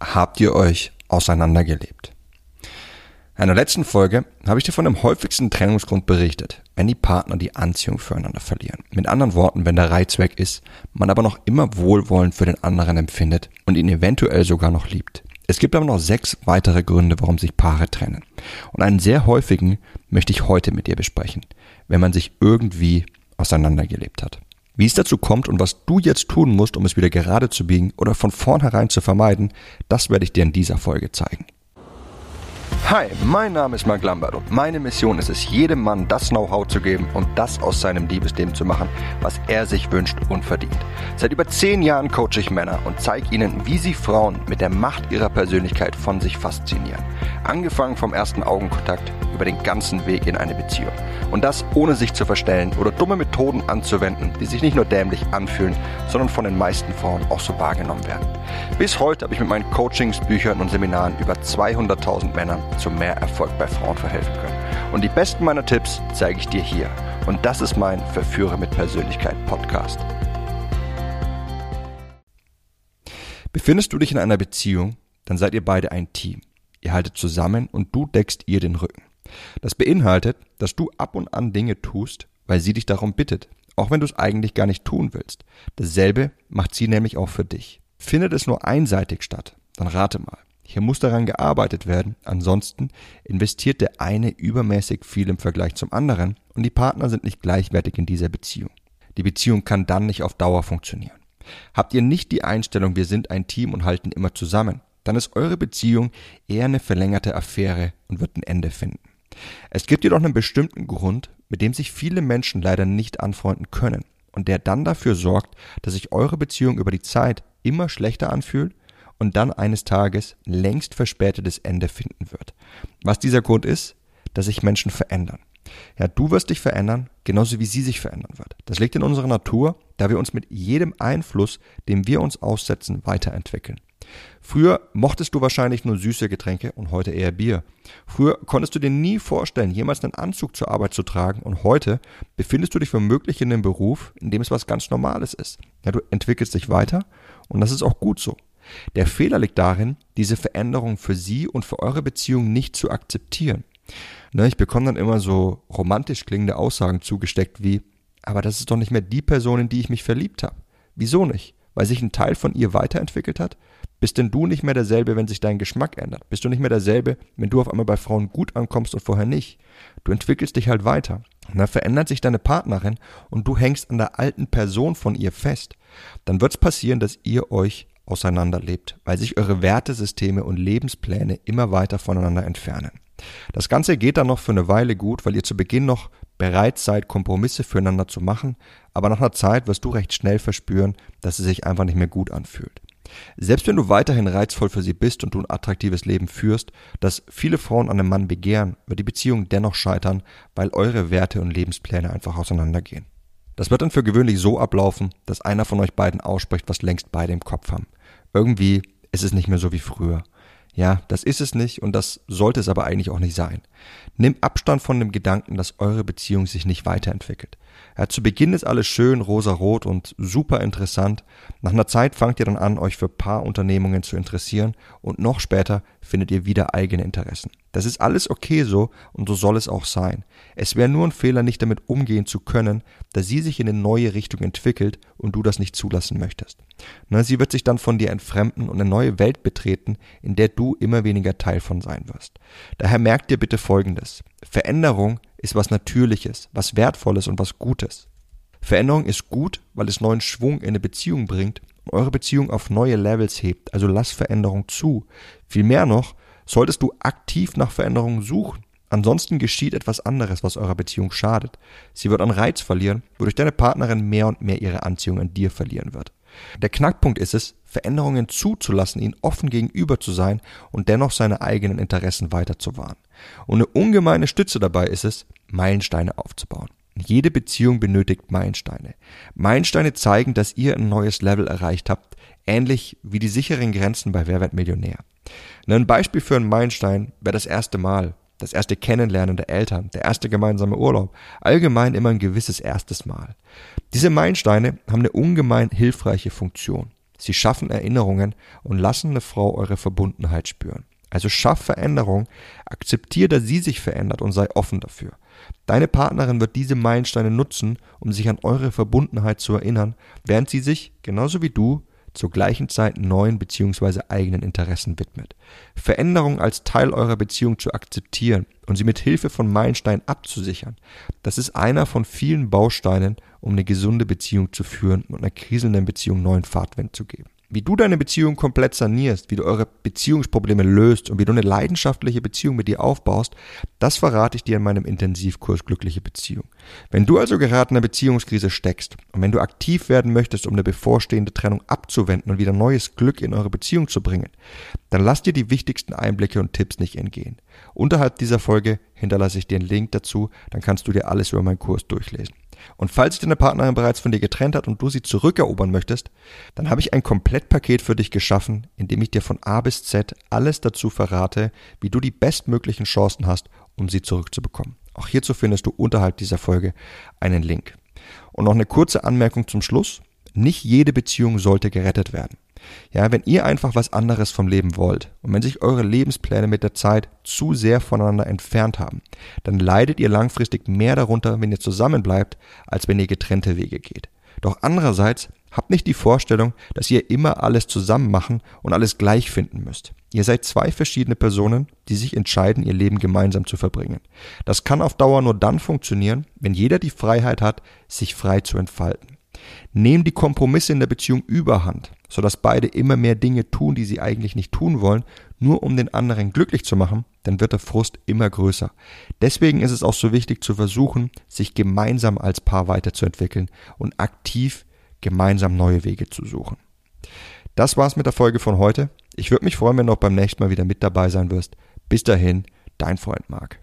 habt ihr euch auseinandergelebt? In der letzten Folge habe ich dir von dem häufigsten Trennungsgrund berichtet, wenn die Partner die Anziehung füreinander verlieren. Mit anderen Worten, wenn der Reiz weg ist, man aber noch immer Wohlwollen für den anderen empfindet und ihn eventuell sogar noch liebt. Es gibt aber noch sechs weitere Gründe, warum sich Paare trennen. Und einen sehr häufigen möchte ich heute mit dir besprechen, wenn man sich irgendwie auseinandergelebt hat. Wie es dazu kommt und was du jetzt tun musst, um es wieder gerade zu biegen oder von vornherein zu vermeiden, das werde ich dir in dieser Folge zeigen. Hi, mein Name ist Mark Lambert und meine Mission ist es, jedem Mann das Know-how zu geben und das aus seinem Liebesleben zu machen, was er sich wünscht und verdient. Seit über zehn Jahren coache ich Männer und zeige ihnen, wie sie Frauen mit der Macht ihrer Persönlichkeit von sich faszinieren. Angefangen vom ersten Augenkontakt über den ganzen Weg in eine Beziehung. Und das ohne sich zu verstellen oder dumme Methoden anzuwenden, die sich nicht nur dämlich anfühlen, sondern von den meisten Frauen auch so wahrgenommen werden. Bis heute habe ich mit meinen Coachings, Büchern und Seminaren über 200.000 Männern zu mehr Erfolg bei Frauen verhelfen können. Und die besten meiner Tipps zeige ich dir hier. Und das ist mein Verführer mit Persönlichkeit Podcast. Befindest du dich in einer Beziehung, dann seid ihr beide ein Team. Ihr haltet zusammen und du deckst ihr den Rücken. Das beinhaltet, dass du ab und an Dinge tust, weil sie dich darum bittet, auch wenn du es eigentlich gar nicht tun willst. Dasselbe macht sie nämlich auch für dich. Findet es nur einseitig statt, dann rate mal. Hier muss daran gearbeitet werden, ansonsten investiert der eine übermäßig viel im Vergleich zum anderen und die Partner sind nicht gleichwertig in dieser Beziehung. Die Beziehung kann dann nicht auf Dauer funktionieren. Habt ihr nicht die Einstellung, wir sind ein Team und halten immer zusammen, dann ist eure Beziehung eher eine verlängerte Affäre und wird ein Ende finden. Es gibt jedoch einen bestimmten Grund, mit dem sich viele Menschen leider nicht anfreunden können und der dann dafür sorgt, dass sich eure Beziehung über die Zeit immer schlechter anfühlt und dann eines Tages längst verspätetes Ende finden wird. Was dieser Grund ist, dass sich Menschen verändern. Ja, du wirst dich verändern, genauso wie sie sich verändern wird. Das liegt in unserer Natur, da wir uns mit jedem Einfluss, dem wir uns aussetzen, weiterentwickeln. Früher mochtest du wahrscheinlich nur süße Getränke und heute eher Bier. Früher konntest du dir nie vorstellen, jemals einen Anzug zur Arbeit zu tragen und heute befindest du dich womöglich in einem Beruf, in dem es was ganz Normales ist. Ja, du entwickelst dich weiter und das ist auch gut so. Der Fehler liegt darin, diese Veränderung für sie und für eure Beziehung nicht zu akzeptieren. Ne, ich bekomme dann immer so romantisch klingende Aussagen zugesteckt wie, aber das ist doch nicht mehr die Person, in die ich mich verliebt habe. Wieso nicht? Weil sich ein Teil von ihr weiterentwickelt hat? Bist denn du nicht mehr derselbe, wenn sich dein Geschmack ändert? Bist du nicht mehr derselbe, wenn du auf einmal bei Frauen gut ankommst und vorher nicht? Du entwickelst dich halt weiter. Und dann verändert sich deine Partnerin und du hängst an der alten Person von ihr fest. Dann wird's passieren, dass ihr euch auseinanderlebt, weil sich eure Wertesysteme und Lebenspläne immer weiter voneinander entfernen. Das Ganze geht dann noch für eine Weile gut, weil ihr zu Beginn noch bereit seid, Kompromisse füreinander zu machen, aber nach einer Zeit wirst du recht schnell verspüren, dass es sich einfach nicht mehr gut anfühlt. Selbst wenn du weiterhin reizvoll für sie bist und du ein attraktives Leben führst, das viele Frauen an einem Mann begehren, wird die Beziehung dennoch scheitern, weil eure Werte und Lebenspläne einfach auseinandergehen. Das wird dann für gewöhnlich so ablaufen, dass einer von euch beiden ausspricht, was längst beide im Kopf haben. Irgendwie ist es nicht mehr so wie früher. Ja, das ist es nicht und das sollte es aber eigentlich auch nicht sein. Nimm Abstand von dem Gedanken, dass eure Beziehung sich nicht weiterentwickelt. Ja, zu Beginn ist alles schön, rosarot und super interessant. Nach einer Zeit fangt ihr dann an, euch für Paarunternehmungen zu interessieren und noch später findet ihr wieder eigene Interessen. Das ist alles okay so und so soll es auch sein. Es wäre nur ein Fehler, nicht damit umgehen zu können, da sie sich in eine neue Richtung entwickelt und du das nicht zulassen möchtest. Na, sie wird sich dann von dir entfremden und eine neue Welt betreten, in der du immer weniger Teil von sein wirst. Daher merkt dir bitte Folgendes. Veränderung ist was Natürliches, was Wertvolles und was Gutes. Veränderung ist gut, weil es neuen Schwung in eine Beziehung bringt und eure Beziehung auf neue Levels hebt, also lass Veränderung zu. Vielmehr noch, solltest du aktiv nach Veränderungen suchen. Ansonsten geschieht etwas anderes, was eurer Beziehung schadet. Sie wird an Reiz verlieren, wodurch deine Partnerin mehr und mehr ihre Anziehung an dir verlieren wird. Der Knackpunkt ist es, Veränderungen zuzulassen, ihnen offen gegenüber zu sein und dennoch seine eigenen Interessen weiterzuwahren. Und eine ungemeine Stütze dabei ist es, Meilensteine aufzubauen. Jede Beziehung benötigt Meilensteine. Meilensteine zeigen, dass ihr ein neues Level erreicht habt, ähnlich wie die sicheren Grenzen bei Wer wird Millionär. Ein Beispiel für einen Meilenstein wäre das erste Mal, das erste Kennenlernen der Eltern, der erste gemeinsame Urlaub, allgemein immer ein gewisses erstes Mal. Diese Meilensteine haben eine ungemein hilfreiche Funktion. Sie schaffen Erinnerungen und lassen eine Frau eure Verbundenheit spüren. Also schaff Veränderung, akzeptier, dass sie sich verändert und sei offen dafür. Deine Partnerin wird diese Meilensteine nutzen, um sich an eure Verbundenheit zu erinnern, während sie sich, genauso wie du, zur gleichen Zeit neuen bzw. eigenen Interessen widmet. Veränderung als Teil eurer Beziehung zu akzeptieren und sie mit Hilfe von Meilensteinen abzusichern, das ist einer von vielen Bausteinen, um eine gesunde Beziehung zu führen und einer kriselnden Beziehung neuen Fahrtwind zu geben. Wie du deine Beziehung komplett sanierst, wie du eure Beziehungsprobleme löst und wie du eine leidenschaftliche Beziehung mit dir aufbaust, das verrate ich dir in meinem Intensivkurs Glückliche Beziehung. Wenn du also gerade in einer Beziehungskrise steckst und wenn du aktiv werden möchtest, um eine bevorstehende Trennung abzuwenden und wieder neues Glück in eure Beziehung zu bringen, dann lass dir die wichtigsten Einblicke und Tipps nicht entgehen. Unterhalb dieser Folge hinterlasse ich dir einen Link dazu, dann kannst du dir alles über meinen Kurs durchlesen. Und falls sich deine Partnerin bereits von dir getrennt hat und du sie zurückerobern möchtest, dann habe ich ein Komplettpaket für dich geschaffen, in dem ich dir von A bis Z alles dazu verrate, wie du die bestmöglichen Chancen hast, um sie zurückzubekommen. Auch hierzu findest du unterhalb dieser Folge einen Link. Und noch eine kurze Anmerkung zum Schluss. Nicht jede Beziehung sollte gerettet werden. Ja, wenn ihr einfach was anderes vom Leben wollt und wenn sich eure Lebenspläne mit der Zeit zu sehr voneinander entfernt haben, dann leidet ihr langfristig mehr darunter, wenn ihr zusammenbleibt, als wenn ihr getrennte Wege geht. Doch andererseits habt nicht die Vorstellung, dass ihr immer alles zusammen machen und alles gleich finden müsst. Ihr seid zwei verschiedene Personen, die sich entscheiden, ihr Leben gemeinsam zu verbringen. Das kann auf Dauer nur dann funktionieren, wenn jeder die Freiheit hat, sich frei zu entfalten. Nehmen die Kompromisse in der Beziehung überhand, sodass beide immer mehr Dinge tun, die sie eigentlich nicht tun wollen, nur um den anderen glücklich zu machen, dann wird der Frust immer größer. Deswegen ist es auch so wichtig zu versuchen, sich gemeinsam als Paar weiterzuentwickeln und aktiv gemeinsam neue Wege zu suchen. Das war's mit der Folge von heute. Ich würde mich freuen, wenn du auch beim nächsten Mal wieder mit dabei sein wirst. Bis dahin, dein Freund Marc.